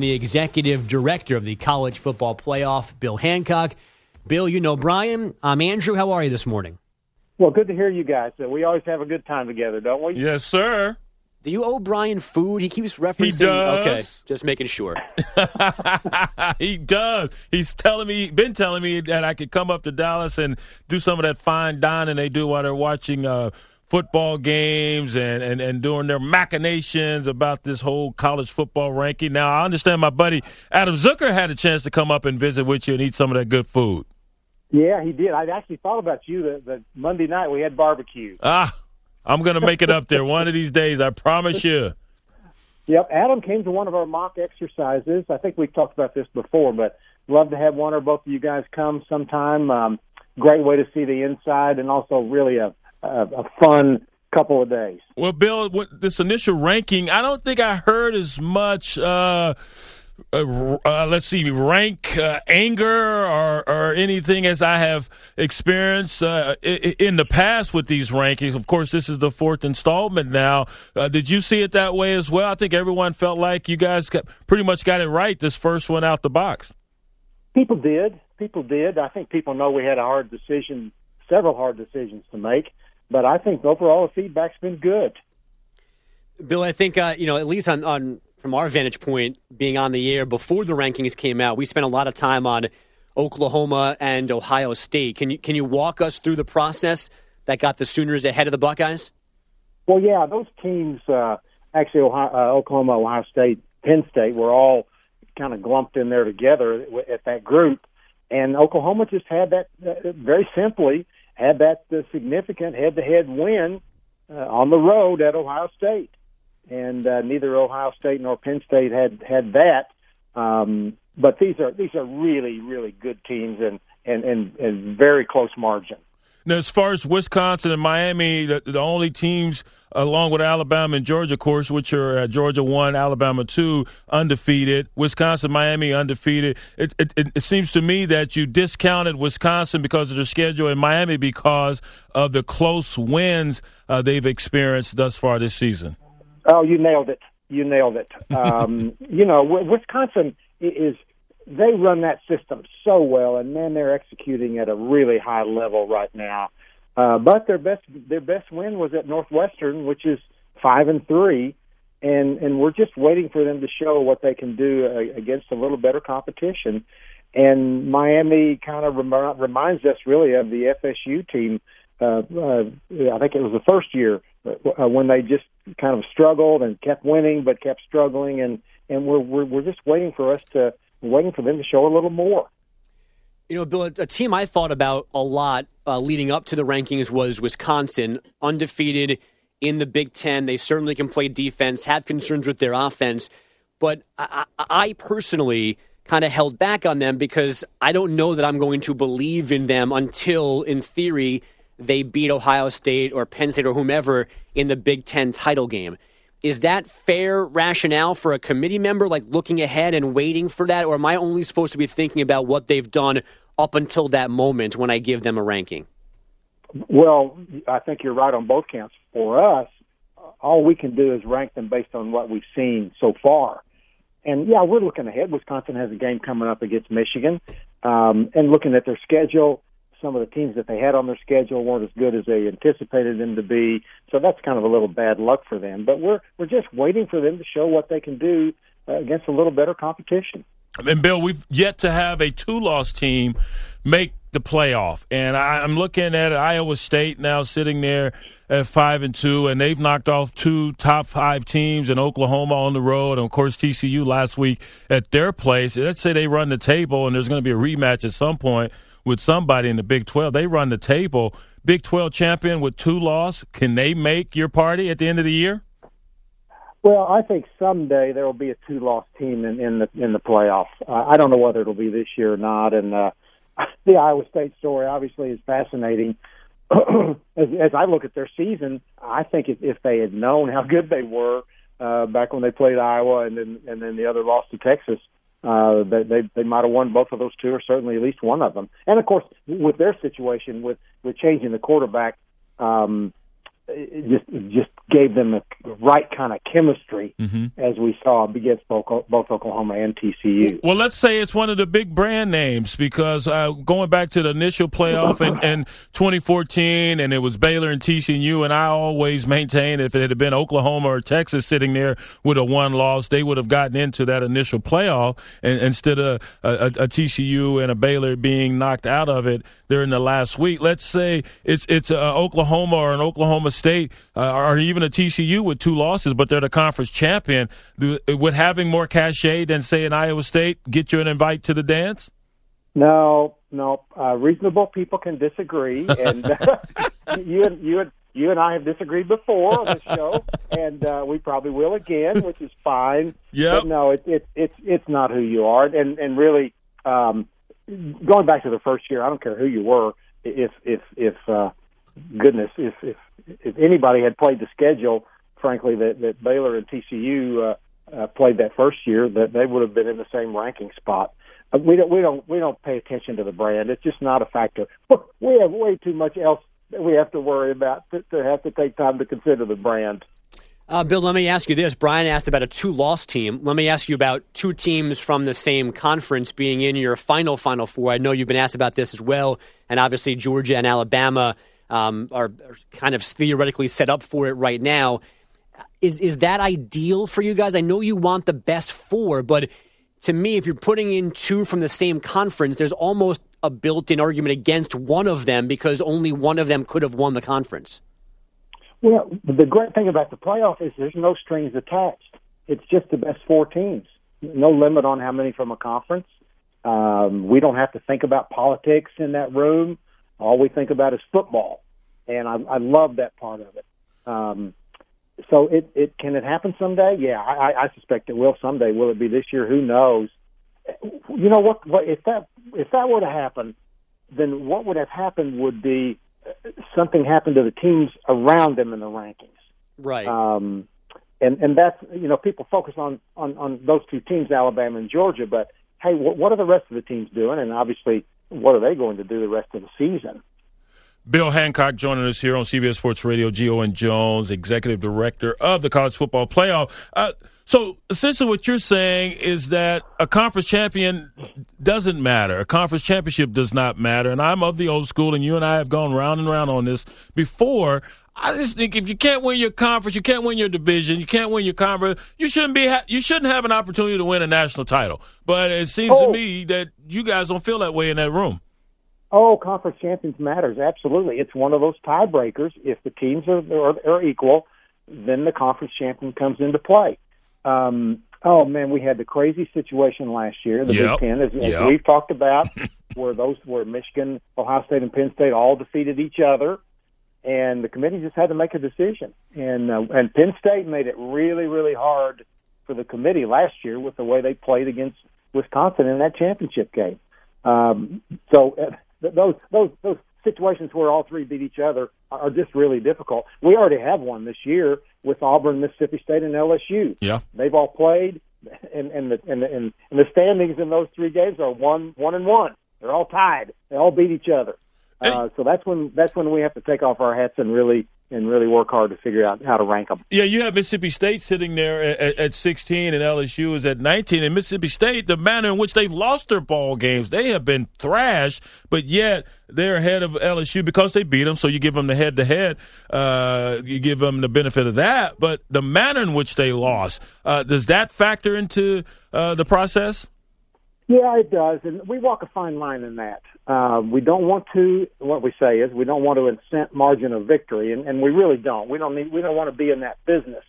The executive director of the college football playoff, Bill Hancock. Bill, you know Brian. I'm Andrew. How are you this morning? Well, good to hear you guys. We always have a good time together, don't we? Yes, sir. Do you owe Brian food? He keeps referencing. He does. Okay, just making sure. he does. He's telling me, been telling me that I could come up to Dallas and do some of that fine dining they do while they're watching uh, football games and, and, and doing their machinations about this whole college football ranking. Now, I understand my buddy Adam Zucker had a chance to come up and visit with you and eat some of that good food. Yeah, he did. I actually thought about you the, the Monday night we had barbecue. Ah, I'm going to make it up there one of these days. I promise you. Yep, Adam came to one of our mock exercises. I think we've talked about this before, but love to have one or both of you guys come sometime. Um, great way to see the inside, and also really a, a, a fun couple of days. Well, Bill, this initial ranking, I don't think I heard as much. Uh, uh, uh, let's see, rank uh, anger or, or anything as I have experienced uh, in the past with these rankings. Of course, this is the fourth installment now. Uh, did you see it that way as well? I think everyone felt like you guys got, pretty much got it right this first one out the box. People did. People did. I think people know we had a hard decision, several hard decisions to make, but I think overall the feedback's been good. Bill, I think uh, you know at least on on from our vantage point, being on the air before the rankings came out, we spent a lot of time on Oklahoma and Ohio State. Can you can you walk us through the process that got the Sooners ahead of the Buckeyes? Well, yeah, those teams, uh, actually, Ohio, uh, Oklahoma, Ohio State, Penn State, were all kind of glumped in there together at that group, and Oklahoma just had that uh, very simply had that uh, significant head-to-head win uh, on the road at Ohio State and uh, neither Ohio State nor Penn State had had that. Um, but these are these are really really good teams and and and, and very close margin. Now, as far as Wisconsin and Miami, the, the only teams along with Alabama and Georgia, of course, which are uh, Georgia one, Alabama two, undefeated. Wisconsin, Miami undefeated. It, it, it, seems to me that you discounted Wisconsin because of their schedule and Miami because of the close wins uh, they've experienced thus far this season. Oh, you nailed it. You nailed it. Um, you know, Wisconsin is they run that system so well, and man, they're executing at a really high level right now. Uh, but their best their best win was at Northwestern, which is five and three, and and we're just waiting for them to show what they can do uh, against a little better competition. And Miami kind of rem- reminds us really of the FSU team. Uh, uh, I think it was the first year uh, when they just kind of struggled and kept winning, but kept struggling, and and we're we're, we're just waiting for us to waiting for them to show a little more. You know, Bill, a team I thought about a lot uh, leading up to the rankings was Wisconsin, undefeated in the Big Ten. They certainly can play defense, have concerns with their offense, but I, I personally kind of held back on them because I don't know that I'm going to believe in them until, in theory, they beat Ohio State or Penn State or whomever in the Big Ten title game. Is that fair rationale for a committee member, like looking ahead and waiting for that? Or am I only supposed to be thinking about what they've done up until that moment when I give them a ranking? Well, I think you're right on both counts. For us, all we can do is rank them based on what we've seen so far. And yeah, we're looking ahead. Wisconsin has a game coming up against Michigan. Um, and looking at their schedule, some of the teams that they had on their schedule weren't as good as they anticipated them to be. So that's kind of a little bad luck for them. But we're we're just waiting for them to show what they can do uh, against a little better competition. And Bill, we've yet to have a two-loss team make the playoff, and I, I'm looking at Iowa State now sitting there at five and two, and they've knocked off two top five teams in Oklahoma on the road, and of course TCU last week at their place. Let's say they run the table, and there's going to be a rematch at some point with somebody in the Big 12. They run the table. Big 12 champion with two loss. Can they make your party at the end of the year? Well, I think someday there will be a two-loss team in, in the in the playoff. Uh, I don't know whether it'll be this year or not. And uh, the Iowa State story obviously is fascinating. as, as I look at their season, I think if, if they had known how good they were uh, back when they played Iowa and then and then the other loss to Texas, uh, they they, they might have won both of those two, or certainly at least one of them. And of course, with their situation with with changing the quarterback, um, just just gave them the right kind of chemistry Mm-hmm. as we saw against both, both Oklahoma and TCU. Well, let's say it's one of the big brand names because uh, going back to the initial playoff in, in 2014, and it was Baylor and TCU, and I always maintain if it had been Oklahoma or Texas sitting there with a one loss, they would have gotten into that initial playoff, and instead of a, a, a TCU and a Baylor being knocked out of it during the last week. Let's say it's it's uh, Oklahoma or an Oklahoma State uh, or even a TCU with two losses, but they're the conference champion. Would having more cachet than say an Iowa State get you an invite to the dance? No, no. Uh, reasonable people can disagree, and you and you and you and I have disagreed before on this show, and uh, we probably will again, which is fine. But no, it, it, it's it's not who you are, and and really, um, going back to the first year, I don't care who you were. If if if uh, goodness, if if if anybody had played the schedule, frankly, that that Baylor and TCU uh, uh, played that first year, that they would have been in the same ranking spot. Uh, we don't we don't we don't pay attention to the brand. It's just not a factor. We have way too much else that we have to worry about to, to have to take time to consider the brand. Uh, Bill, let me ask you this. Brian asked about a two loss team. Let me ask you about two teams from the same conference being in your final Final Four. I know you've been asked about this as well, and obviously Georgia and Alabama um, are, are kind of theoretically set up for it right now. Is is that ideal for you guys? I know you want the best four, but to me, if you're putting in two from the same conference, there's almost a built-in argument against one of them because only one of them could have won the conference. Well, the great thing about the playoff is there's no strings attached. It's just the best four teams. No limit on how many from a conference. Um, we don't have to think about politics in that room. All we think about is football, and I, I love that part of it. Um, so it, it can it happen someday? Yeah, I, I suspect it will someday. Will it be this year? Who knows? You know what? What if that if that were to happen? Then what would have happened would be something happened to the teams around them in the rankings. Right. Um, and and that's you know people focus on on on those two teams, Alabama and Georgia, but hey, what, what are the rest of the teams doing? And obviously, what are they going to do the rest of the season? Bill Hancock joining us here on CBS Sports Radio. Gio and Jones, executive director of the College Football Playoff. Uh, so essentially, what you're saying is that a conference champion doesn't matter. A conference championship does not matter. And I'm of the old school, and you and I have gone round and round on this before. I just think if you can't win your conference, you can't win your division, you can't win your conference, you shouldn't be ha- you shouldn't have an opportunity to win a national title. But it seems Oh. to me that you guys don't feel that way in that room. Oh, conference champions matters absolutely. It's one of those tiebreakers. If the teams are, are are equal, then the conference champion comes into play. Um, oh man, we had the crazy situation last year. The Yep. Big Ten, as, as Yep. we've talked about, where those where Michigan, Ohio State, and Penn State all defeated each other, and the committee just had to make a decision. And uh, and Penn State made it really really hard for the committee last year with the way they played against Wisconsin in that championship game. Um, so uh, those those those situations where all three beat each other are just really difficult. We already have one this year with Auburn, Mississippi State, and LSU. Yeah. They've all played, and and the and the, and, and the standings in those three games are one one and one. They're all tied. They all beat each other. Uh, so that's when that's when we have to take off our hats and really and really work hard to figure out how to rank them. Yeah, you have Mississippi State sitting there at, at, at 16 and LSU is at 19. And Mississippi State, the manner in which they've lost their ball games, they have been thrashed, but yet they're ahead of LSU because they beat them. So you give them the head to head, you give them the benefit of that. But the manner in which they lost, uh, does that factor into uh, the process? Yeah, it does, and we walk a fine line in that. Uh, we don't want to. What we say is we don't want to incent margin of victory, and, and we really don't. We don't need. We don't want to be in that business.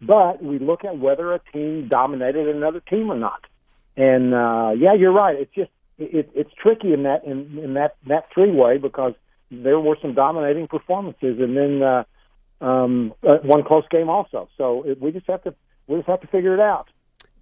But we look at whether a team dominated another team or not. And uh, yeah, you're right. It's just it, it's tricky in that in, in that that three way because there were some dominating performances, and then uh, um, uh, one close game also. So it, we just have to we just have to figure it out.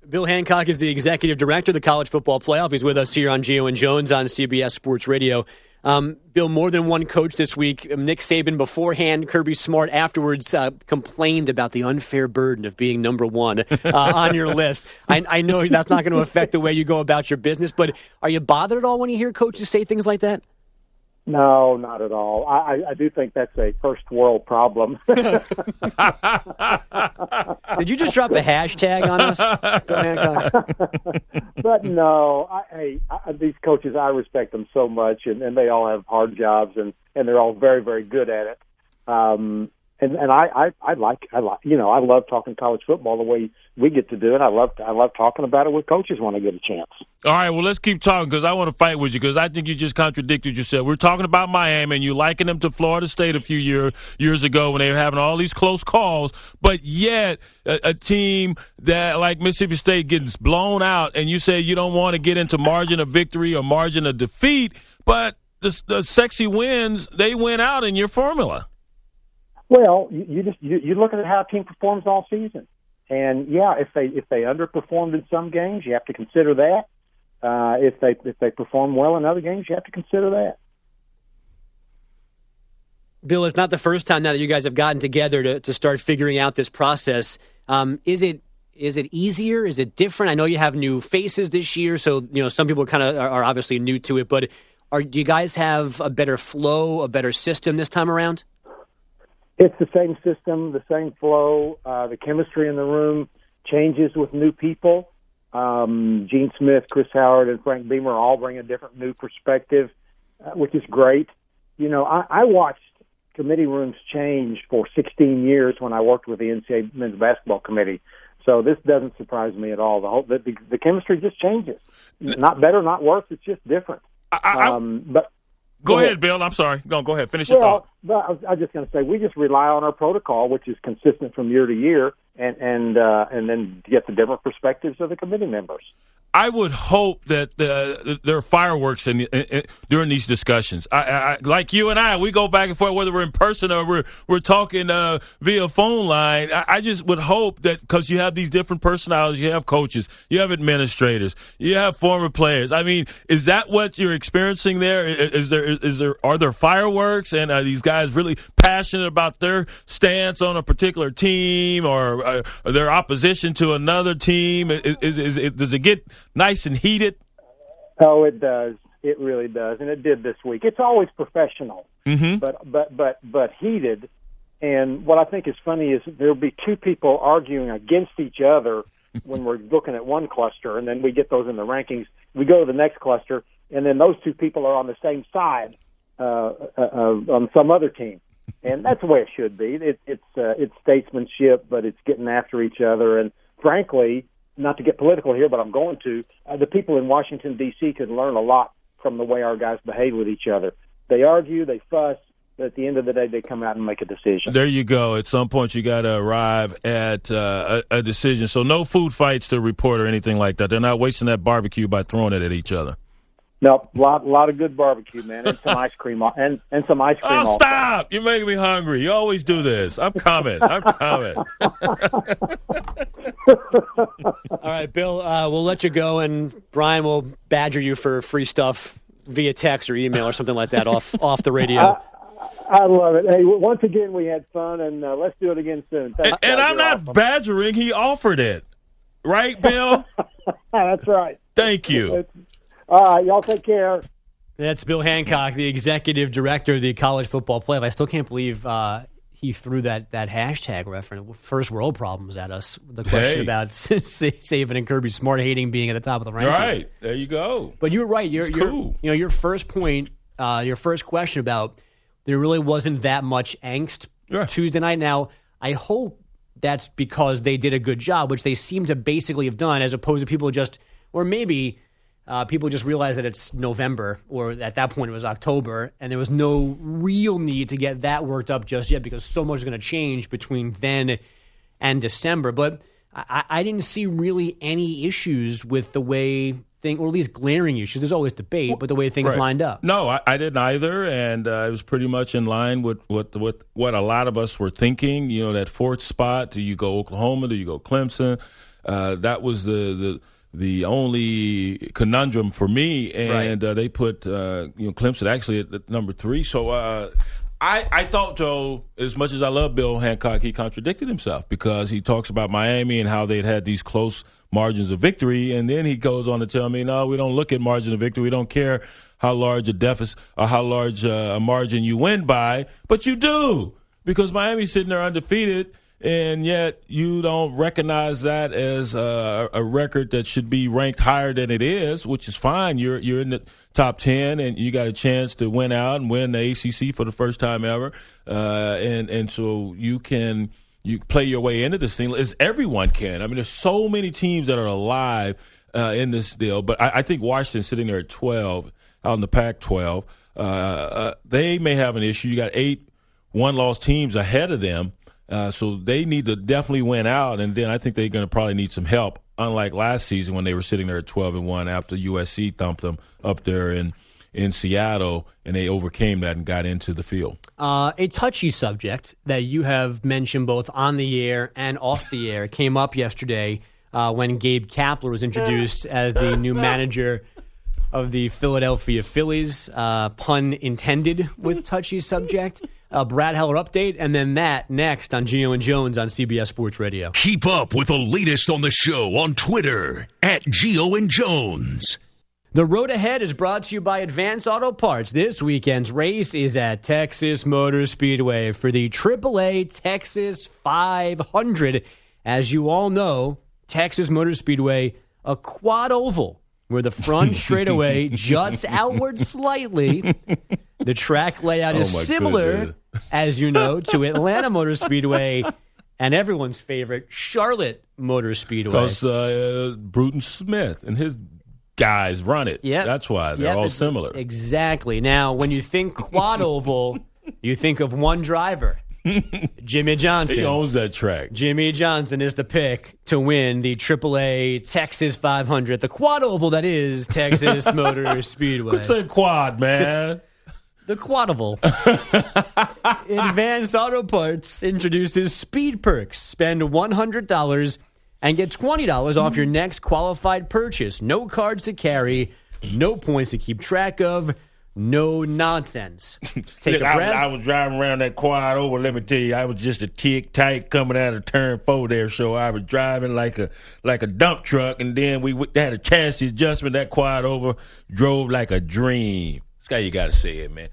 Bill Hancock is the executive director of the college football playoff. He's with us here on Gio and Jones on CBS Sports Radio. Um, Bill, more than one coach this week. Um, Nick Saban beforehand, Kirby Smart afterwards uh, complained about the unfair burden of being number one uh, on your list. I, I know that's not going to affect the way you go about your business, but are you bothered at all when you hear coaches say things like that? No, not at all. I, I do think that's a first world problem. Did you just drop a hashtag on us, but no, I, hey, I, these coaches, I respect them so much, and, and they all have hard jobs, and and they're all very, very good at it. Um, and and I, I I like I like you know I love talking college football the way we get to do it. I love I love talking about it with coaches when I get a chance. All right, well let's keep talking because I want to fight with you because I think you just contradicted yourself. We're talking about Miami and you liking them to Florida State a few year, years ago when they were having all these close calls, but yet a, a team that like Mississippi State gets blown out, and you say you don't want to get into margin of victory or margin of defeat, but the, the sexy wins they went out in your formula. Well, you, you just you, you look at how a team performs all season, and yeah, if they if they underperformed in some games, you have to consider that. Uh, if they if they perform well in other games, you have to consider that. Bill, it's not the first time now that you guys have gotten together to, to start figuring out this process. Um, is it is it easier? Is it different? I know you have new faces this year, so you know some people kind of are, are obviously new to it. But are do you guys have a better flow, a better system this time around? It's the same system, the same flow. Uh, the chemistry in the room changes with new people. Um, Gene Smith, Chris Howard, and Frank Beamer all bring a different new perspective, uh, which is great. You know, I, I watched committee rooms change for 16 years when I worked with the NCAA men's basketball committee. So this doesn't surprise me at all. The whole the, the, the chemistry just changes, not better, not worse. It's just different. I, I, um, but Go, go ahead, ahead, Bill. I'm sorry. No, go ahead. Finish well, your thought. But I was, I was just going to say we just rely on our protocol, which is consistent from year to year, and and uh, and then get the different perspectives of the committee members. I would hope that the, there are fireworks in, in, in, during these discussions. I, I, like you and I, we go back and forth whether we're in person or we're we're talking uh, via phone line. I, I, just would hope that because you have these different personalities, you have coaches, you have administrators, you have former players. I mean, is that what you're experiencing there? Is, is there is there are there fireworks and are these guys really passionate about their stance on a particular team or, uh, their opposition to another team? Is, is, is it, does it get nice and heated? Oh, it does. It really does, and it did this week. It's always professional, mm-hmm. but but but but heated. And what I think is funny is there'll be two people arguing against each other when we're looking at one cluster, and then we get those in the rankings. We go to the next cluster, and then those two people are on the same side uh, uh, uh on some other team, and that's the way it should be. It, it's uh, it's statesmanship, but it's getting after each other, and frankly, not to get political here, but I'm going to. Uh, the people in Washington D.C. could learn a lot from the way our guys behave with each other. They argue, they fuss, but at the end of the day, they come out and make a decision. There you go. At some point, you got to arrive at uh, a, a, decision. So no food fights to report or anything like that. They're not wasting that barbecue by throwing it at each other. No, lot lot of good barbecue, man, and some ice cream, and and some ice cream. Oh, also. stop! You're making me hungry. You always do this. I'm coming. I'm coming. All right, Bill. Uh, we'll let you go, and Brian will badger you for free stuff via text or email or something like that off off the radio. I, I love it. Hey, once again, we had fun, and uh, let's do it again soon. and, and I'm not awesome. badgering. He offered it, right, Bill? That's right. Thank you. All right, y'all take care. That's Bill Hancock, the executive director of the college football playoff. I still can't believe uh, he threw that that hashtag reference, first world problems at us. The question hey. about Saban and Kirby Smart hating being at the top of the rankings. Right there, you go. But you were right. You're, you're cool. you know your first point, uh, your first question about there really wasn't that much angst yeah. Tuesday night. Now I hope that's because they did a good job, which they seem to basically have done, as opposed to people just or maybe uh, people just realize that it's November, or at that point it was October, and there was no real need to get that worked up just yet because so much is going to change between then and December. But I, I, didn't see really any issues with the way thing, or at least glaring issues? There's always debate, but the way things Right. lined up. No, I, I didn't either, and uh, it was pretty much in line with what with what a lot of us were thinking. You know, that fourth spot. Do you go Oklahoma? Do you go Clemson? Uh, that was the the the only conundrum for me, and uh, they put uh, you know Clemson actually at, at number three. So. Uh, I, I thought, Joe, as much as I love Bill Hancock, he contradicted himself because he talks about Miami and how they'd had these close margins of victory. And then he goes on to tell me, no, we don't look at margin of victory. We don't care how large a deficit or how large uh, a margin you win by, but you do because Miami's sitting there undefeated. And yet, you don't recognize that as a, a record that should be ranked higher than it is, which is fine. You're you're in the top ten, and you got a chance to win out and win the ACC for the first time ever. Uh, and and so you can you play your way into this thing as everyone can. I mean, there's so many teams that are alive uh, in this deal, but I, I think Washington sitting there at 12 out in the Pac-12, uh, uh, they may have an issue. You got eight one-loss teams ahead of them, uh, so they need to definitely win out. And then I think they're going to probably need some help. Unlike last season when they were sitting there at 12 and one after USC thumped them up there in in Seattle, and they overcame that and got into the field. Uh, a touchy subject that you have mentioned both on the air and off the air came up yesterday uh, when Gabe Kapler was introduced as the new manager of the Philadelphia Phillies. Uh, pun intended with touchy subject. Uh, Brad Heller update, and then that next on Gio and Jones on CBS Sports Radio. Keep up with the latest on the show on Twitter at Gio and Jones. The road ahead is brought to you by Advance Auto Parts. This weekend's race is at Texas Motor Speedway for the AAA Texas 500. As you all know, Texas Motor Speedway, a quad oval where the front straightaway juts outward slightly. The track layout is Oh, my similar, goodness. As you know, to Atlanta Motor Speedway and everyone's favorite, Charlotte Motor Speedway. Because uh, Bruton Smith and his guys run it. Yeah, That's why they're Yep, all similar. Exactly. Now, when you think quad oval, you think of one driver, Jimmie Johnson. He owns that track. Jimmie Johnson is the pick to win the AAA Texas 500, the quad oval that is Texas Motor Speedway. Quit saying quad, man. The quad oval. Advanced Auto Parts introduces Speed Perks. Spend $100 and get $20 off your next qualified purchase. No cards to carry, no points to keep track of, no nonsense. Take Look, a I, breath. I was driving around that quad over. Let me tell you, I was just a tick tight coming out of turn four there. So I was driving like a like a dump truck, and then we w- had a chassis adjustment. That quad over drove like a dream. That's how you got to say it, man.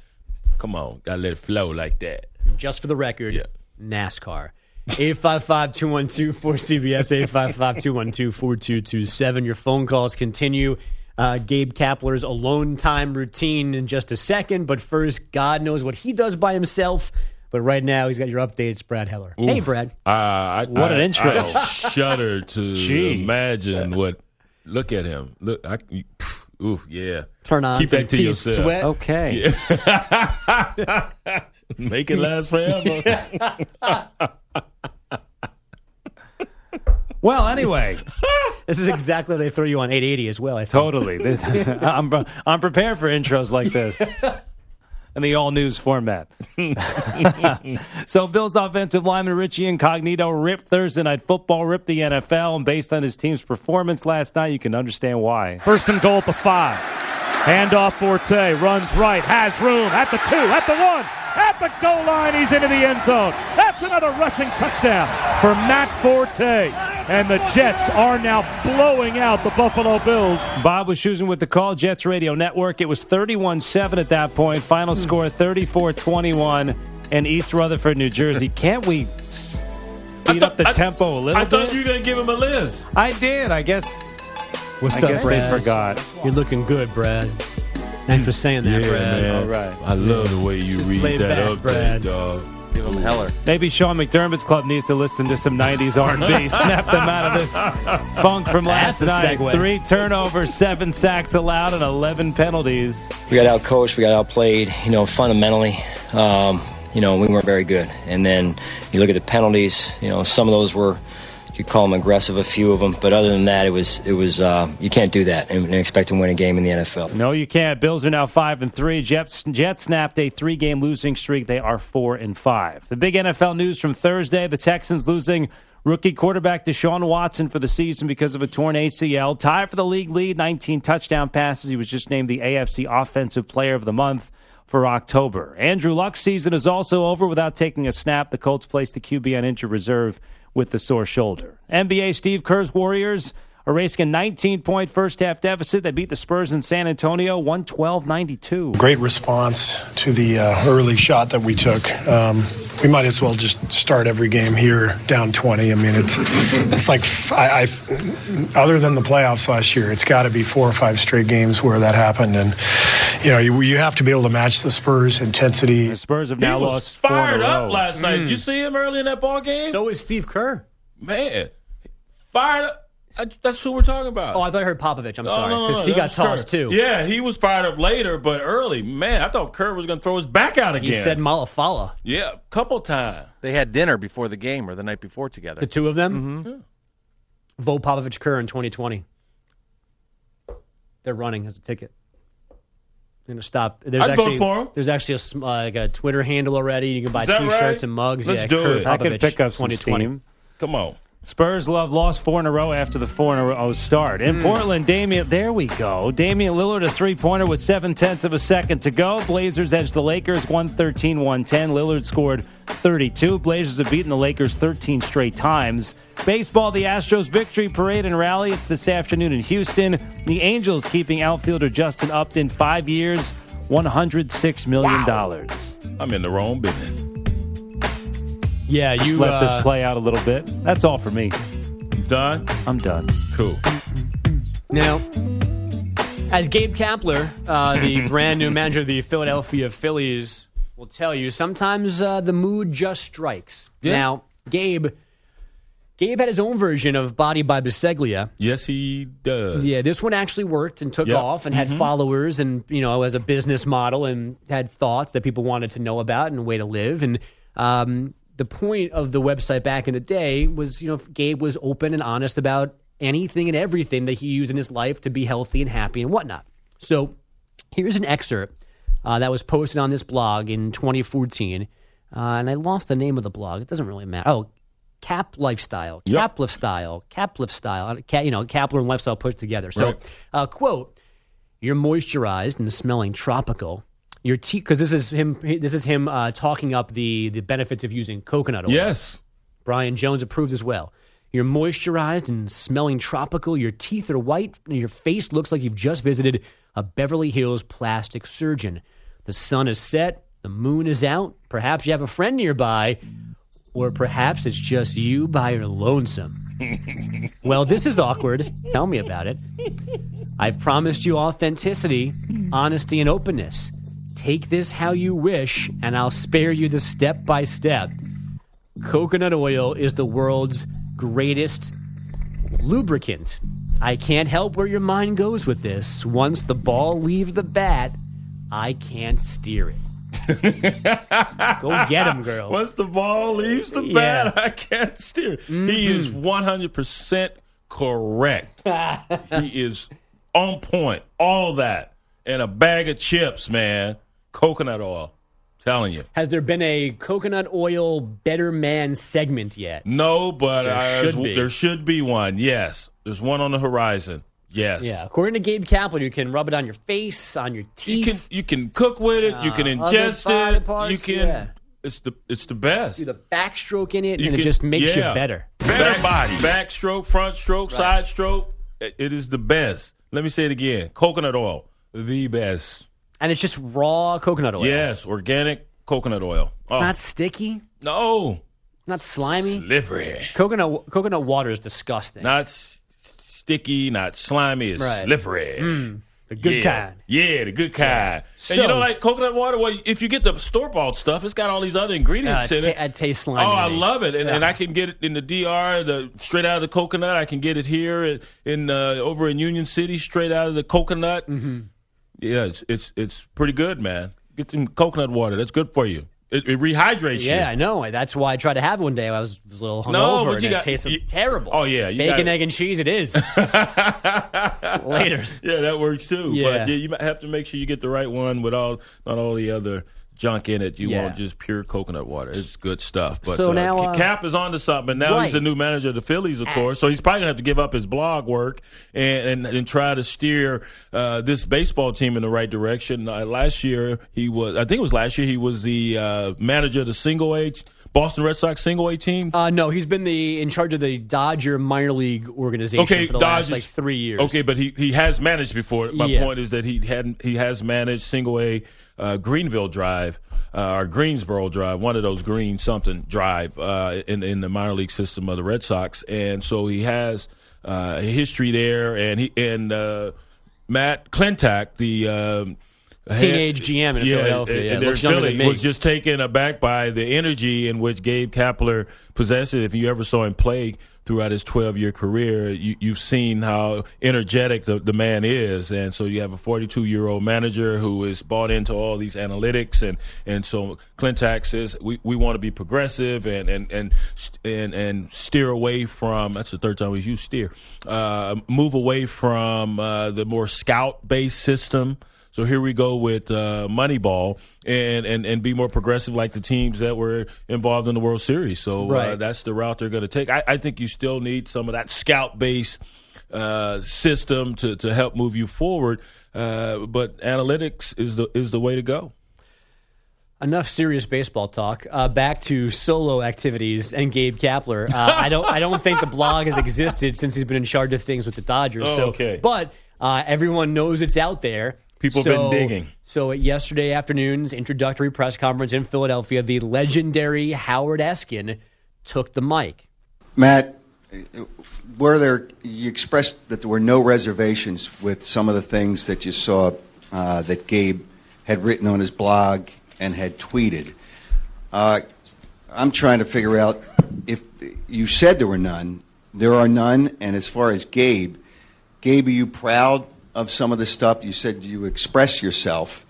Come on, gotta let it flow like that. just for the record, Yeah. NASCAR. 855-212-4CBS, 855-212-4227. Your phone calls continue. Uh, Gabe Kapler's alone time routine in just a second, but first, God knows what he does by himself. But right now, he's got your updates, Brad Heller. Hey, Brad. Uh, I, What an intro. I shudder to imagine what. Look at him. Look, I. Ooh, yeah. Turn on Keep that to yourself. sweat. Okay. Make it last forever. Well, anyway, This is exactly what they throw you on 880 as well. I think. totally. I'm I'm prepared for intros like this. In the all news format. so, Bills offensive lineman Richie Incognito ripped Thursday Night Football, ripped the NFL, and based on his team's performance last night, you can understand why. First and goal at the five. Handoff Forte runs right, has room at the two, at the one, at the goal line. He's into the end zone. That's another rushing touchdown for Matt Forte. And the Jets are now blowing out the Buffalo Bills. Bob Wischusen with the call, Jets Radio Network. It was 31 7 at that point. Final hmm. score 34 21 in East Rutherford, New Jersey. Can't we speed up the I- tempo a little I bit? thought you were gonna give him a list. I did. I guess. What's I up, guess Brad? they forgot. You're looking good, Brad. Thanks for saying that, Yeah, Brad. man. All right. I love the way you Just read that back, up, Brad. dog. Give him Heller. Maybe Sean McDermott's club needs to listen to some '90s R&B. Snap them out of this funk from last That's night. segue. Three turnovers, seven sacks allowed, and 11 penalties. we got outcoached, we got outplayed. You know, fundamentally, um, you know, we weren't very good. And then you look at the penalties. You know, some of those were You call them aggressive, a few of them, but other than that, it was it was uh, you can't do that and, and expect to win a game in the NFL. No, you can't. Bills are now five and three. Jets Jets snapped a three game losing streak. They are four and five. The big NFL news from Thursday: the Texans losing rookie quarterback Deshaun Watson for the season because of a torn ACL. Tied for the league lead, 19 touchdown passes. He was just named the AFC Offensive Player of the Month for October. Andrew Luck's season is also over without taking a snap. The Colts placed the QB on injured reserve with the sore shoulder. NBA Steve Kerr's Warriors are racing a 19 point first half deficit. They beat the Spurs in San Antonio 112 92. Great response to the uh, early shot that we took. Um, we might as well just start every game here down 20. I mean, it's it's like I, I other than the playoffs last year, it's got to be four or five straight games where that happened, and you know you, you have to be able to match the Spurs intensity. The Spurs have He now was lost four in fired a up row. last night. Did you see him early in that ball game? So is Steve Kerr. Man, fired up. I- That's who we're talking about. Oh, I thought I heard Popovich. I'm No, sorry. no, no, Because no, he got tossed Kerr. too. Yeah, he was fired up later, but early. Man, I thought Kerr was going to throw his back out again. He said Malafala. yeah, a couple times. They had dinner before the game or the night before together. The two of them? Mm-hmm. Vote Popovich Kerr in 2020. They're running as a ticket. They're going to stop. There's I'd vote actually, for 'em. There's actually a, uh, like a Twitter handle already. You can buy Is T-shirts right? and mugs. Let's yeah, do Kerr it. I can pick up some 2020. steam. Come on. Spurs love lost four in a row after the four in a row start. In hmm. Portland, Damian, there we go. Damian Lillard, a three pointer with seven tenths of a second to go. Blazers edged the Lakers 113 110. Lillard scored 32. Blazers have beaten the Lakers 13 straight times. Baseball, the Astros victory parade and rally. It's this afternoon in Houston. The Angels keeping outfielder Justin Upton five years, $106 million. I'm in the wrong business. Yeah, you Just let uh, this play out a little bit. That's all for me. Done? I'm done. Cool. Now, as Gabe Kapler, uh, the brand new manager of the Philadelphia Phillies, will tell you, sometimes uh, the mood just strikes. Yeah. Now, Gabe, Gabe had his own version of Body by Biseglia. Yes, he does. Yeah, this one actually worked and took Yep. off and had followers and, you know, as a business model and had thoughts that people wanted to know about and a way to live. And um, the point of the website back in the day was, you know, Gabe was open and honest about anything and everything that he used in his life to be healthy and happy and whatnot. So here's an excerpt uh, that was posted on this blog in 2014. Uh, and I lost the name of the blog. It doesn't really matter. Oh, Kaplifestyle, Cap Lift Style, Kaplifestyle, you know, Kapler and Lifestyle put together. So, Right. uh, quote, you're moisturized and smelling tropical. Your teeth, because this is him. This is him uh, talking up the the benefits of using coconut oil. Yes. Brian Jones approves as well. You're moisturized and smelling tropical. Your teeth are white. And your face looks like you've just visited a Beverly Hills plastic surgeon. The sun is set. The moon is out. Perhaps you have a friend nearby, or perhaps it's just you by your lonesome. well, this is awkward. Tell me about it. I've promised you authenticity, honesty, and openness. Take this how you wish, and I'll spare you the step by step. Coconut oil is the world's greatest lubricant. I can't help where your mind goes with this. Once the ball leaves the bat, I can't steer it. Go get him, girl. Once the ball leaves the Yeah. bat, I can't steer. He mm-hmm. is 100% correct. he is on point. All that. And a bag of chips, man. Coconut oil. Telling you. Has there been a coconut oil better man segment yet? No, but There I- should be. there should be one. Yes. There's one on the horizon. Yes. Yeah, according to Gabe Kapler, you can rub it on your face, on your You teeth. can you can cook with it. you can Uh, ingest it. parts, you can. yeah. It's the it's the best. do the backstroke in it, You and it can- just makes yeah. you better. Better body. Backstroke, front stroke, side stroke. It- it is the best. Let me say it again. Coconut oil, the best. And it's just raw coconut oil. Yes, organic coconut oil. Oh, Not sticky, no, not slimy. slippery. Coconut coconut water is disgusting. Not s- sticky, not slimy. It's Right. slippery. the good yeah. kind. Yeah, the good kind. and you know, like coconut water. Well, if you get the store bought stuff, it's got all these other ingredients Uh, in ta- it. it tastes slimy. Oh, to I me. love it, and, and I can get it in the DR, the straight out of the coconut. I can get it here in, in uh, over in Union City, straight out of the coconut. Yeah, it's it's it's pretty good, man. Get some coconut water. That's good for you. It, it rehydrates you. Yeah, I know. That's why I tried to have one day. I was, was a little hungover No, but and you it got- tasted you- terrible. Oh, yeah, you bacon, got- egg, and cheese. It is. Later. Yeah, that works too. Yeah. But yeah, you might have to make sure you get the right one with all not all the other junk in it. You Yeah. want just pure coconut water. It's good stuff. But So uh, now, uh, Cap is on to something. Now Right. he's the new manager of the Phillies, of course. So he's probably gonna have to give up his blog work and and, and try to steer uh, this baseball team in the right direction. Uh, last year he was, I think it was last year he was the uh, manager of the single A Boston Red Sox single A team. Uh, no, he's been the in charge of the Dodger minor league organization Okay, for the Dodgers. last like three years. Okay, but he, he has managed before. My Yeah. point is that he hadn't he has managed single A uh, Greenville Drive uh, or Greensboro Drive, one of those green something drive uh, in in the minor league system of the Red Sox, and so he has uh, history there. And he and uh, Matt Klentak, the um, Teenage GM in Philadelphia, and- yeah, and Philly, was just taken aback by the energy in which Gabe Kapler possessed. If you ever saw him play throughout his 12 year career, you, you've seen how energetic the, the man is. And so you have a 42 year old manager who is bought into all these analytics. And, and so Klentak says we, we want to be progressive and, and, and, and, and steer away from that's the third time we've used steer, uh, move away from uh, the more scout based system. So here we go with uh, Moneyball and, and, and be more progressive like the teams that were involved in the World Series. So uh, that's the route they're going to take. I, I think you still need some of that scout based uh, system to, to help move you forward. Uh, but analytics is the is the way to go. Enough serious baseball talk. Uh, back to solo activities and Gabe Kapler. Uh, I don't. I don't think the blog has existed since he's been in charge of things with the Dodgers. Oh, so, okay. But uh, everyone knows it's out there. People have been So- digging. So at yesterday afternoon's introductory press conference in Philadelphia, the legendary Howard Eskin took the mic. Matt, were there? You expressed that there were no reservations with some of the things that you saw uh, that Gabe had written on his blog and had tweeted. Uh, I'm trying to figure out if you said there were none. There are none, and as far as Gabe, Gabe, are you proud of some of the stuff you said? You express yourself.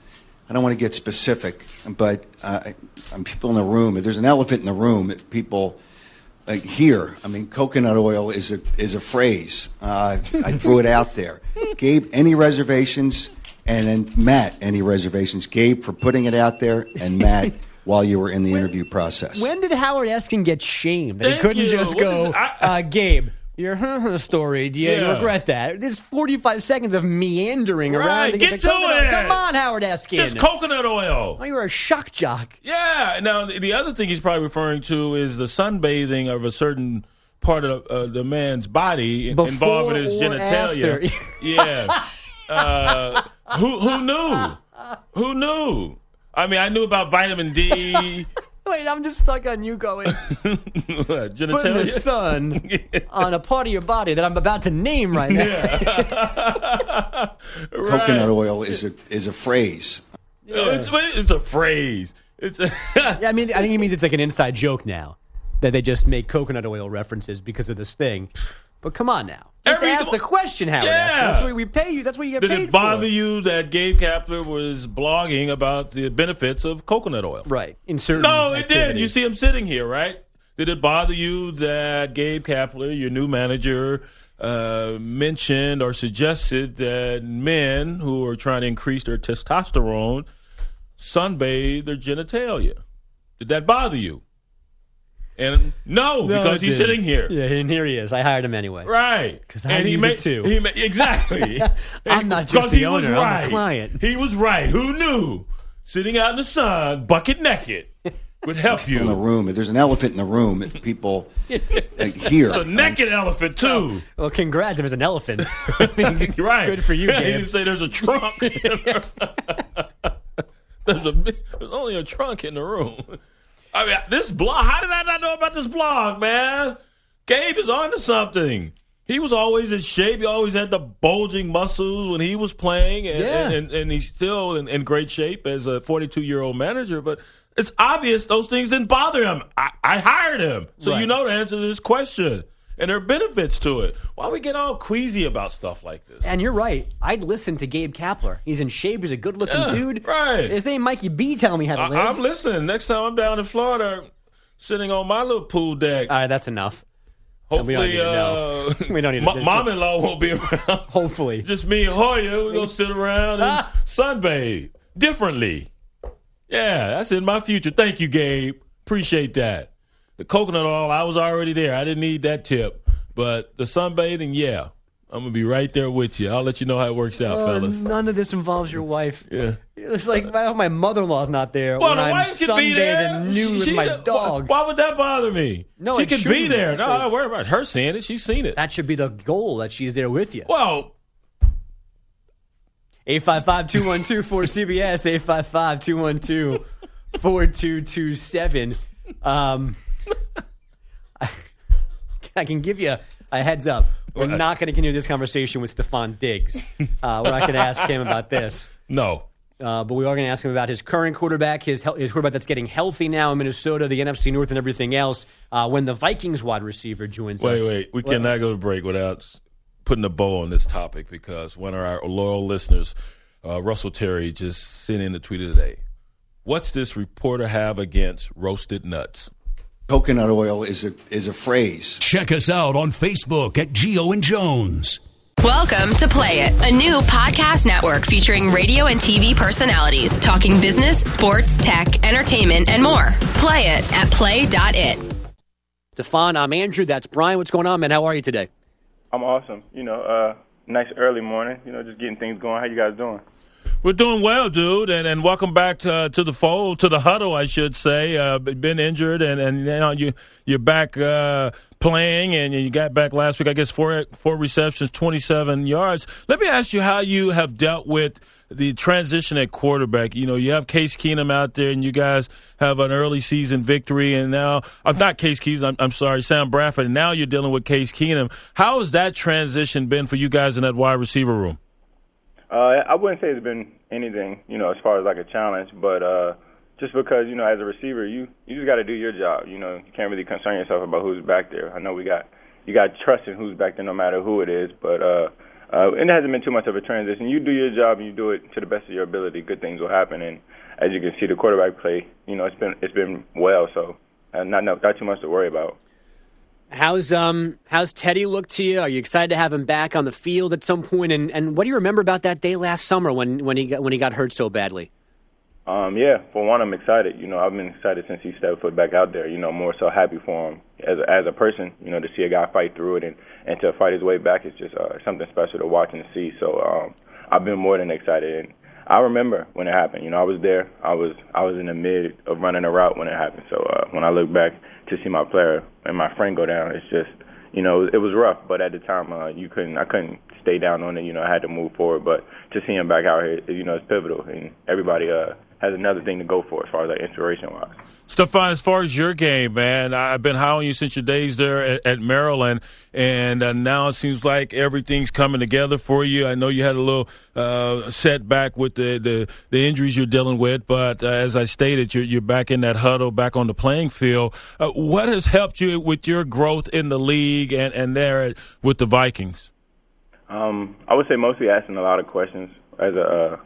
I don't want to get specific, but uh, people in the room. There's an elephant in the room. that People like here. I mean, coconut oil is a is a phrase. Uh, I threw it out there. Gabe, any reservations? And then Matt, any reservations? Gabe for putting it out there, and Matt while you were in the interview process. When did Howard Eskin get shamed? That he couldn't you. just What go, is- I- uh, Gabe, your story. Do you Yeah. regret that? There's 45 seconds of meandering around. Right, to get the to it. Come on, Howard Eskin. Just coconut oil. oh, you were a shock jock. Yeah. Now the the other thing he's probably referring to is the sunbathing of a certain part of uh, the man's body Before involving his genitalia. yeah. Uh, who who knew? Who knew? I mean, I knew about vitamin D, Wait, I'm just stuck on you going. Putting the genitalia. sun on a part of your body that I'm about to name right now. Coconut oil is a is a phrase. It's, it's a phrase. It's a Yeah, I mean, I think he means it's like an inside joke now that they just make coconut oil references because of this thing. But come on now, just Every- ask the question, Howard. Yeah. That's what we pay you. That's what you get Did paid it bother for. you that Gabe Kapler was blogging about the benefits of coconut oil? Right. In certain No, it did. activities. You see him sitting here, right? Did it bother you that Gabe Kapler, your new manager, uh, mentioned or suggested that men who are trying to increase their testosterone sunbathe their genitalia? Did that bother you? And no, No, because he's sitting here. Yeah, and here he is. I hired him anyway. Right. 'Cause I and he use made it too. He ma- exactly. I'm not just Because the he was owner, I'm the right. client. He was right. Who knew? Sitting out in the sun, bucket naked, would help you. in the you. room. There's an elephant in the room. If People like, here. It's a naked elephant too. Well, congrats if it's an elephant. I mean, right. Good for you, He Gabe. didn't say there's a trunk. there's a there's only a trunk in the room. I mean, this blog. How did I not know about this blog, man? Gabe is onto something. He was always in shape. He always had the bulging muscles when he was playing, and Yeah. and, and, and he's still in, in great shape as a 42 year old manager. But it's obvious those things didn't bother him. I, I hired him, so Right. you know the answer to this question. And there are benefits to it. Why we get all queasy about stuff like this? And you're right. I'd listen to Gabe Kapler. He's in shape. He's a good looking Yeah, dude. right. His name Mikey B telling me how to I, live. I'm listening. Next time I'm down in Florida, sitting on my little pool deck. All right, that's enough. we don't Hopefully, to uh, We don't need to- mo- mom-in-law won't be around. Hopefully, just me and Hoya. We're gonna sit around and sunbathe differently. Yeah, that's in my future. Thank you, Gabe. Appreciate that. The coconut oil, I was already there. I didn't need that tip, but the sunbathing, yeah, I'm gonna be right there with you. I'll let you know how it works out, fellas. none of this involves your wife. Yeah. It's like I my mother-in-law's not there Well, when the I'm wife could be there. She- with my why- dog. Why, would that bother me? No, she could be there. No, actually. don't worry about her seeing it. She's seen it. That should be the goal that she's there with you. Well, 855-212-4CBS, 855-212-4227. Um, I, I can give you a heads up. We're Right. not going to continue this conversation with Stefon Diggs. Uh, we're not going to ask him about this. No. Uh, but we are going to ask him about his current quarterback, his hel- his quarterback that's getting healthy now in Minnesota, the NFC North, and everything else. Uh, when the Vikings wide receiver joins Wait, us, wait. We cannot go to break without putting a bow on this topic because one of our loyal listeners, uh, Russell Terry, just sent in a tweet today. What's this reporter have against roasted nuts? Coconut oil is a is a phrase. Check us out on Facebook at Gio and Jones. Welcome to Play It, a new podcast network featuring radio and TV personalities talking business, sports, tech, entertainment, and more. Play it at play.it. Stefon, I'm Andrew. That's Brian. What's going on, man? How are you today? I'm awesome. You know, uh, nice early morning. You know, just getting things going. How you guys doing? We're doing well, dude, and, and welcome back to, to the fold, to the huddle, I should say. Uh, been injured, and, and now you you're back uh, playing, and you got back last week. I guess four four receptions, twenty seven yards. Let me ask you how you have dealt with the transition at quarterback. You know, you have Case Keenum out there, and you guys have an early season victory, and now I'm not Case Keys. I'm, I'm sorry, Sam Bradford. And now you're dealing with Case Keenum. How has that transition been for you guys in that wide receiver room? Uh, I wouldn't say it's been anything, you know, as far as like a challenge, but uh, just because you know, as a receiver, you you just got to do your job. You know, you can't really concern yourself about who's back there. I know we got you got trust in who's back there, no matter who it is. But uh, uh, it hasn't been too much of a transition. You do your job and you do it to the best of your ability. Good things will happen, and as you can see, the quarterback play, you know, it's been it's been well. So uh, not not too much to worry about. How's um how's Teddy look to you? Are you excited to have him back on the field at some point? And and what do you remember about that day last summer when when he got when he got hurt so badly? Um, yeah, for one, I'm excited. You know, I've been excited since he stepped foot back out there. You know, more so happy for him as a, as a person. You know, to see a guy fight through it and and to fight his way back is just uh, something special to watch and see. So um, I've been more than excited. And I remember when it happened. You know, I was there. I was I was in the mid of running a route when it happened. So uh, when I look back to see my player and my friend go down, it's just you know it was rough. But at the time, uh, you couldn't I couldn't stay down on it. You know, I had to move forward. But to see him back out here, you know, it's pivotal, and everybody uh, has another thing to go for as far as like inspiration wise. Stefon, as far as your game, man, I've been high on you since your days there at, at Maryland, and uh, now it seems like everything's coming together for you. I know you had a little uh, setback with the, the, the injuries you're dealing with, but uh, as I stated, you're, you're back in that huddle, back on the playing field. Uh, what has helped you with your growth in the league and, and there at, with the Vikings? Um, I would say mostly asking a lot of questions. As a uh,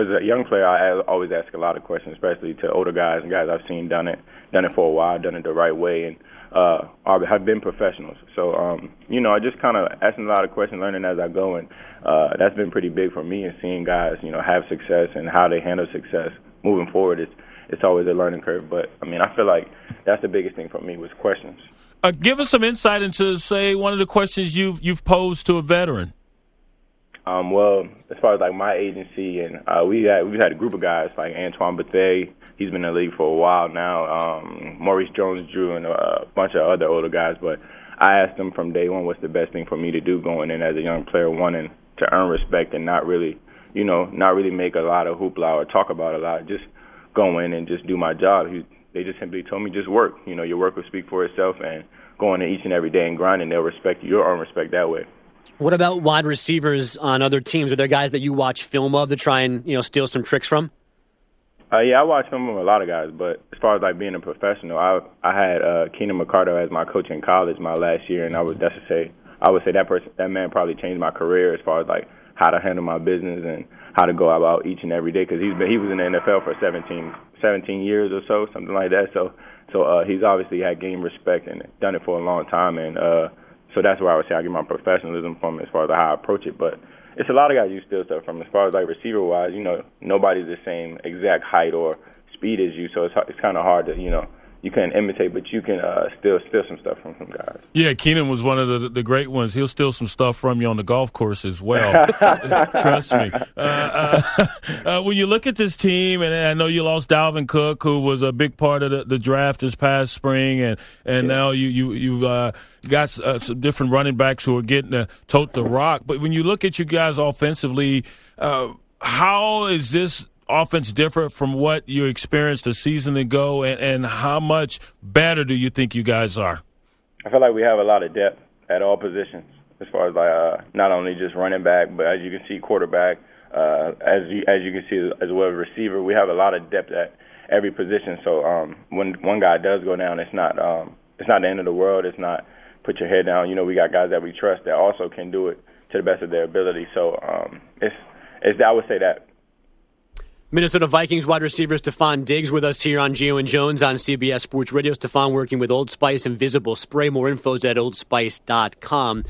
as a young player, I always ask a lot of questions, especially to older guys and guys I've seen done it done it for a while, done it the right way, and uh, have been professionals. So um, you know, I just kind of asking a lot of questions, learning as I go, and uh, that's been pretty big for me. And seeing guys, you know, have success and how they handle success moving forward, it's it's always a learning curve. But I mean, I feel like that's the biggest thing for me was questions. Uh, give us some insight into, say, one of the questions you've you've posed to a veteran. Um, well, as far as like my agency, and uh, we had we've had a group of guys like Antoine Bethea. He's been in the league for a while now. Um, Maurice Jones-Drew and a bunch of other older guys. But I asked them from day one, what's the best thing for me to do going in as a young player, wanting to earn respect and not really, you know, not really make a lot of hoopla or talk about a lot. Just go in and just do my job. He, they just simply told me just work. You know, your work will speak for itself, and going in each and every day and grinding, they'll respect you. You'll earn respect that way. What about wide receivers on other teams? Are there guys that you watch film of to try and you know steal some tricks from? Uh, yeah, I watched film of a lot of guys, but as far as like being a professional, I I had uh, Keenan McCardell as my coach in college my last year, and I would that's to say I would say that person that man probably changed my career as far as like how to handle my business and how to go about each and every day because he's been he was in the NFL for 17 17 years or so, something like that. So so uh, he's obviously had game respect and done it for a long time, and uh, so that's where I would say I get my professionalism from as far as how I approach it, but it's a lot of guys you steal stuff from. As far as like receiver wise, you know, nobody's the same exact height or speed as you, so it's it's kind of hard to you know you can't imitate, but you can uh, still steal some stuff from some guys. Yeah, Keenan was one of the the great ones. He'll steal some stuff from you on the golf course as well. Trust me. Uh, uh, uh, when you look at this team, and I know you lost Dalvin Cook, who was a big part of the, the draft this past spring, and and yeah. now you you you uh, got uh, some different running backs who are getting to tote the rock. But when you look at you guys offensively, uh, how is this offense different from what you experienced a season ago, and, and how much better do you think you guys are? I feel like we have a lot of depth at all positions, as far as like uh, not only just running back, but as you can see, quarterback. Uh, as you as you can see, as well as receiver, we have a lot of depth at every position. So um, when one guy does go down, it's not um, it's not the end of the world. It's not put your head down. You know, we got guys that we trust that also can do it to the best of their ability. So um, it's it's I would say that Minnesota Vikings wide receiver Stefon Diggs with us here on Gio and Jones on CBS Sports Radio. Stefon working with Old Spice Invisible Spray. More info is at oldspice.com.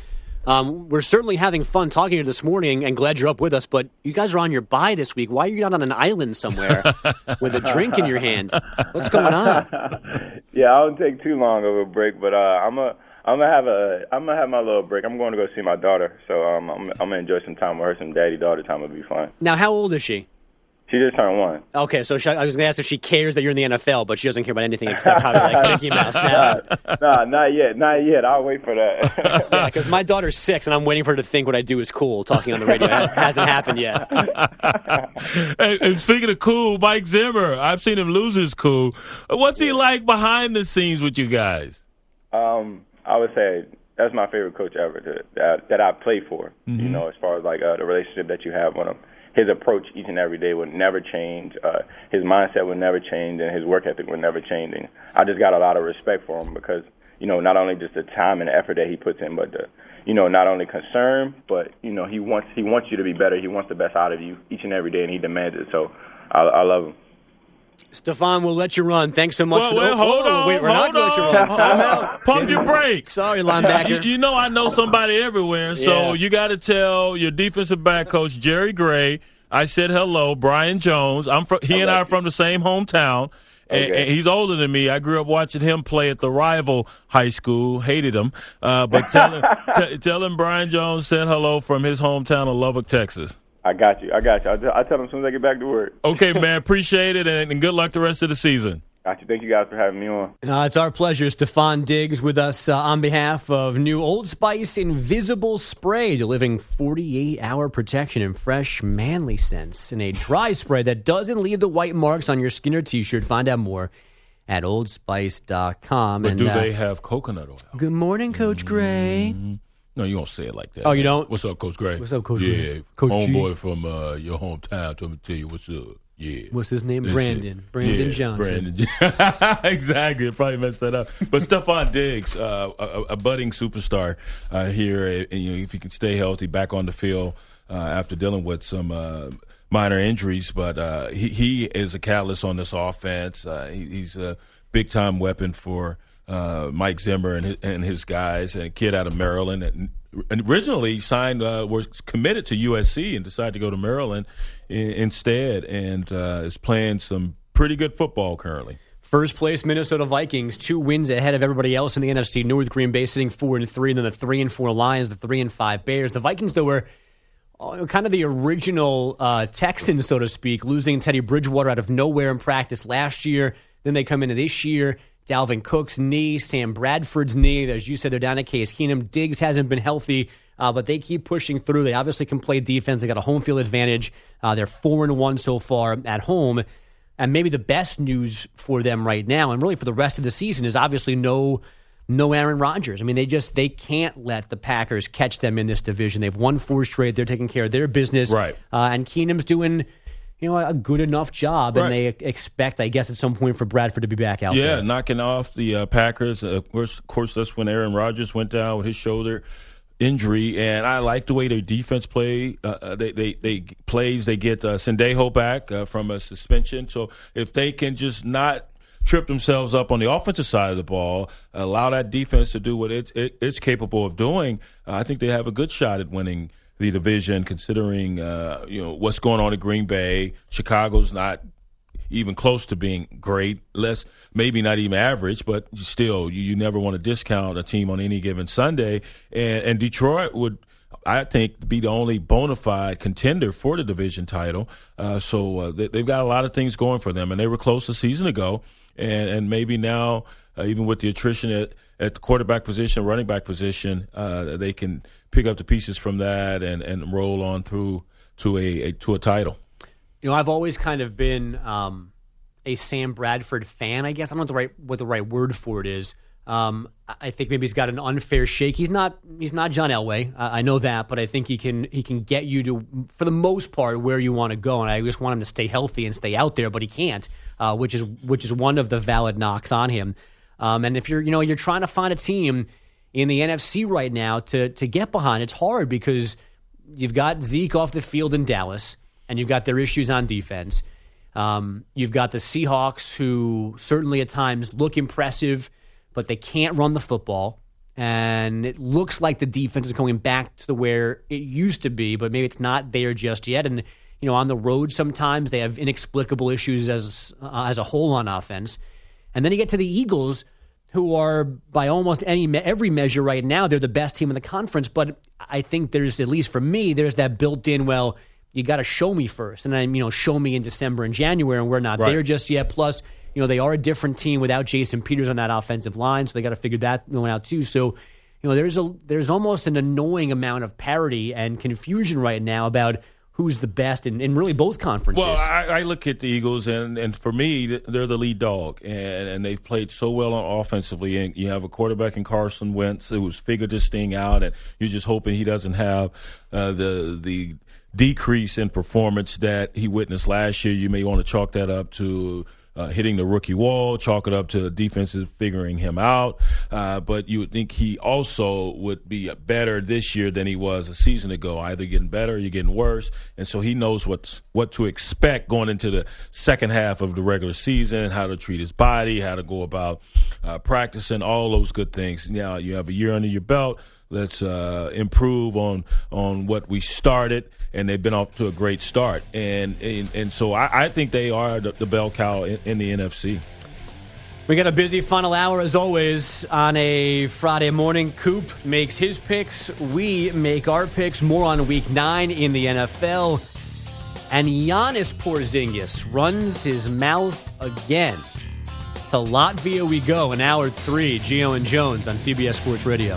Um, we're certainly having fun talking here this morning and glad you're up with us, but you guys are on your bye this week. Why are you not on an island somewhere with a drink in your hand? What's going on? Yeah, I don't take too long of a break, but uh, I'm a. I'm gonna have a. I'm gonna have my little break. I'm going to go see my daughter, so um, I'm, I'm gonna enjoy some time with her. Some daddy daughter time will be fun. Now, how old is she? She just turned one. Okay, so she, I was going to ask if she cares that you're in the NFL, but she doesn't care about anything except how to like Mickey Mouse now. nah, not yet, not yet. I'll wait for that. yeah, because my daughter's six, and I'm waiting for her to think what I do is cool. Talking on the radio it hasn't happened yet. and, and, speaking of cool, Mike Zimmer, I've seen him lose his cool. What's he like behind the scenes with you guys? Um, I would say that's my favorite coach ever to, that, that I play for. Mm-hmm. You know, as far as like uh, the relationship that you have with him his approach each and every day would never change. Uh, his mindset would never change, and his work ethic would never change. And I just got a lot of respect for him because you know not only just the time and effort that he puts in, but the you know not only concern, but you know he wants he wants you to be better. He wants the best out of you each and every day, and he demands it. So I, I love him. Stefon, we'll let you run. Thanks so much. Well, for well, hold oh, on. Wait, we're hold not going to let you run. Time out. Pump your brakes. Sorry, linebacker. You, you, know I know somebody everywhere, so Yeah. you got to tell your defensive back coach Jerry Gray. I said hello, Brian Jones. I'm from. He and I are from the same hometown. And, Okay. and he's older than me. I grew up watching him play at the rival high school. Hated him, uh, but tell him, t- tell him Brian Jones said hello from his hometown of Lubbock, Texas. I got you. I got you. I'll, t- I'll tell them as soon as I get back to work. Okay, man. Appreciate it, and, and good luck the rest of the season. Got you. Thank you guys for having me on. Uh, it's our pleasure. Stefon Diggs with us uh, on behalf of new Old Spice Invisible Spray, delivering 48 hour protection and fresh, manly scents in a dry spray that doesn't leave the white marks on your skin or t shirt. Find out more at oldspice.com. But and, do uh, they have coconut oil? Good morning, Coach Gray. No, you don't say it like that. Oh, you man. don't? What's up, Coach Gray? What's up, Coach yeah, Gray? Coach G. homeboy from uh, your hometown. Told me to tell you what's up. Yeah. What's his name? That's Brandon. it. Brandon Yeah, Johnson. Brandon. exactly. Probably messed that up. But Stefon Diggs, uh, a, a budding superstar uh, here, and, you know, if he can stay healthy, back on the field uh, after dealing with some uh, minor injuries, but uh, he, he is a catalyst on this offense. Uh, he, he's a big time weapon for uh, Mike Zimmer and his, and his guys, and a kid out of Maryland. And, originally signed, uh, was committed to USC and decided to go to Maryland i- instead, and uh, is playing some pretty good football currently. First place Minnesota Vikings, two wins ahead of everybody else in the NFC North. Green Bay sitting four and three, and then the three and four Lions, the three and five Bears. The Vikings, though, were uh, kind of the original uh, Texans, so to speak, losing Teddy Bridgewater out of nowhere in practice last year. Then they come into this year. Dalvin Cook's knee, Sam Bradford's knee. As you said, they're down at Case Keenum. Diggs hasn't been healthy, uh, but they keep pushing through. They obviously can play defense. They got a home field advantage. Uh, they're four and one so far at home. And maybe the best news for them right now, and really for the rest of the season, is obviously no no Aaron Rodgers. I mean, they just they can't let the Packers catch them in this division. They've won four straight. They're taking care of their business. Right. Uh, and Keenum's doing you know a good enough job, Right. and they expect, I guess, at some point for Bradford to be back out yeah, there. knocking off the uh, Packers. Uh, of course, of course, that's when Aaron Rodgers went down with his shoulder injury, and I like the way their defense play. Uh, uh, they, they they plays. They get uh, Sendejo back uh, from a suspension, so if they can just not trip themselves up on the offensive side of the ball, allow that defense to do what it, it, it's capable of doing, uh, I think they have a good shot at winning the division. Considering uh, you know what's going on in Green Bay, Chicago's not even close to being great. Less, maybe not even average, but still, you, you never want to discount a team on any given Sunday. And, and Detroit would, I think, be the only bona fide contender for the division title. Uh, so uh, they, they've got a lot of things going for them, and they were close a season ago. And, and maybe now, uh, even with the attrition at, at the quarterback position, running back position, uh, they can pick up the pieces from that and, and roll on through to a, a to a title. You know, I've always kind of been um, a Sam Bradford fan. I guess I don't know what the right what the right word for it is. Um, I think maybe he's got an unfair shake. He's not he's not John Elway. I, I know that, but I think he can he can get you to for the most part where you want to go. And I just want him to stay healthy and stay out there, but he can't, uh, which is which is one of the valid knocks on him. Um, and if you're you know you're trying to find a team in the NFC right now to to get behind, it's hard because you've got Zeke off the field in Dallas, and you've got their issues on defense. Um, you've got the Seahawks, who certainly at times look impressive, but they can't run the football. And it looks like the defense is going back to where it used to be, but maybe it's not there just yet. And you know, on the road, sometimes they have inexplicable issues as uh, as a whole on offense. And then you get to the Eagles, who are by almost any every measure right now, they're the best team in the conference. But I think there's at least for me, there's that built-in. Well, you got to show me first, and then you know, show me in December and January, and we're not Right. there just yet. Plus, you know, they are a different team without Jason Peters on that offensive line, so they got to figure that one out too. So. You know, there's a there's almost an annoying amount of parity and confusion right now about who's the best in, in really both conferences. Well, I, I look at the Eagles, and, and for me, they're the lead dog, and, and they've played so well on offensively. And you have a quarterback in Carson Wentz who's figured this thing out, and you're just hoping he doesn't have uh, the the decrease in performance that he witnessed last year. You may want to chalk that up to. Uh, hitting the rookie wall, chalk it up to the defenses figuring him out. Uh, but you would think he also would be better this year than he was a season ago. Either getting better or you're getting worse. And so he knows what's what to expect going into the second half of the regular season, how to treat his body, how to go about uh, practicing, all those good things. Now you have a year under your belt. Let's uh, improve on on what we started, and they've been off to a great start. And and, and so I, I think they are the, the bell cow in, in the NFC. We got a busy final hour as always on a Friday morning. Coop makes his picks. We make our picks. More on week nine in the NFL. And Giannis Porzingis runs his mouth again. To Latvia we go in hour three. Gio and Jones on CBS Sports Radio.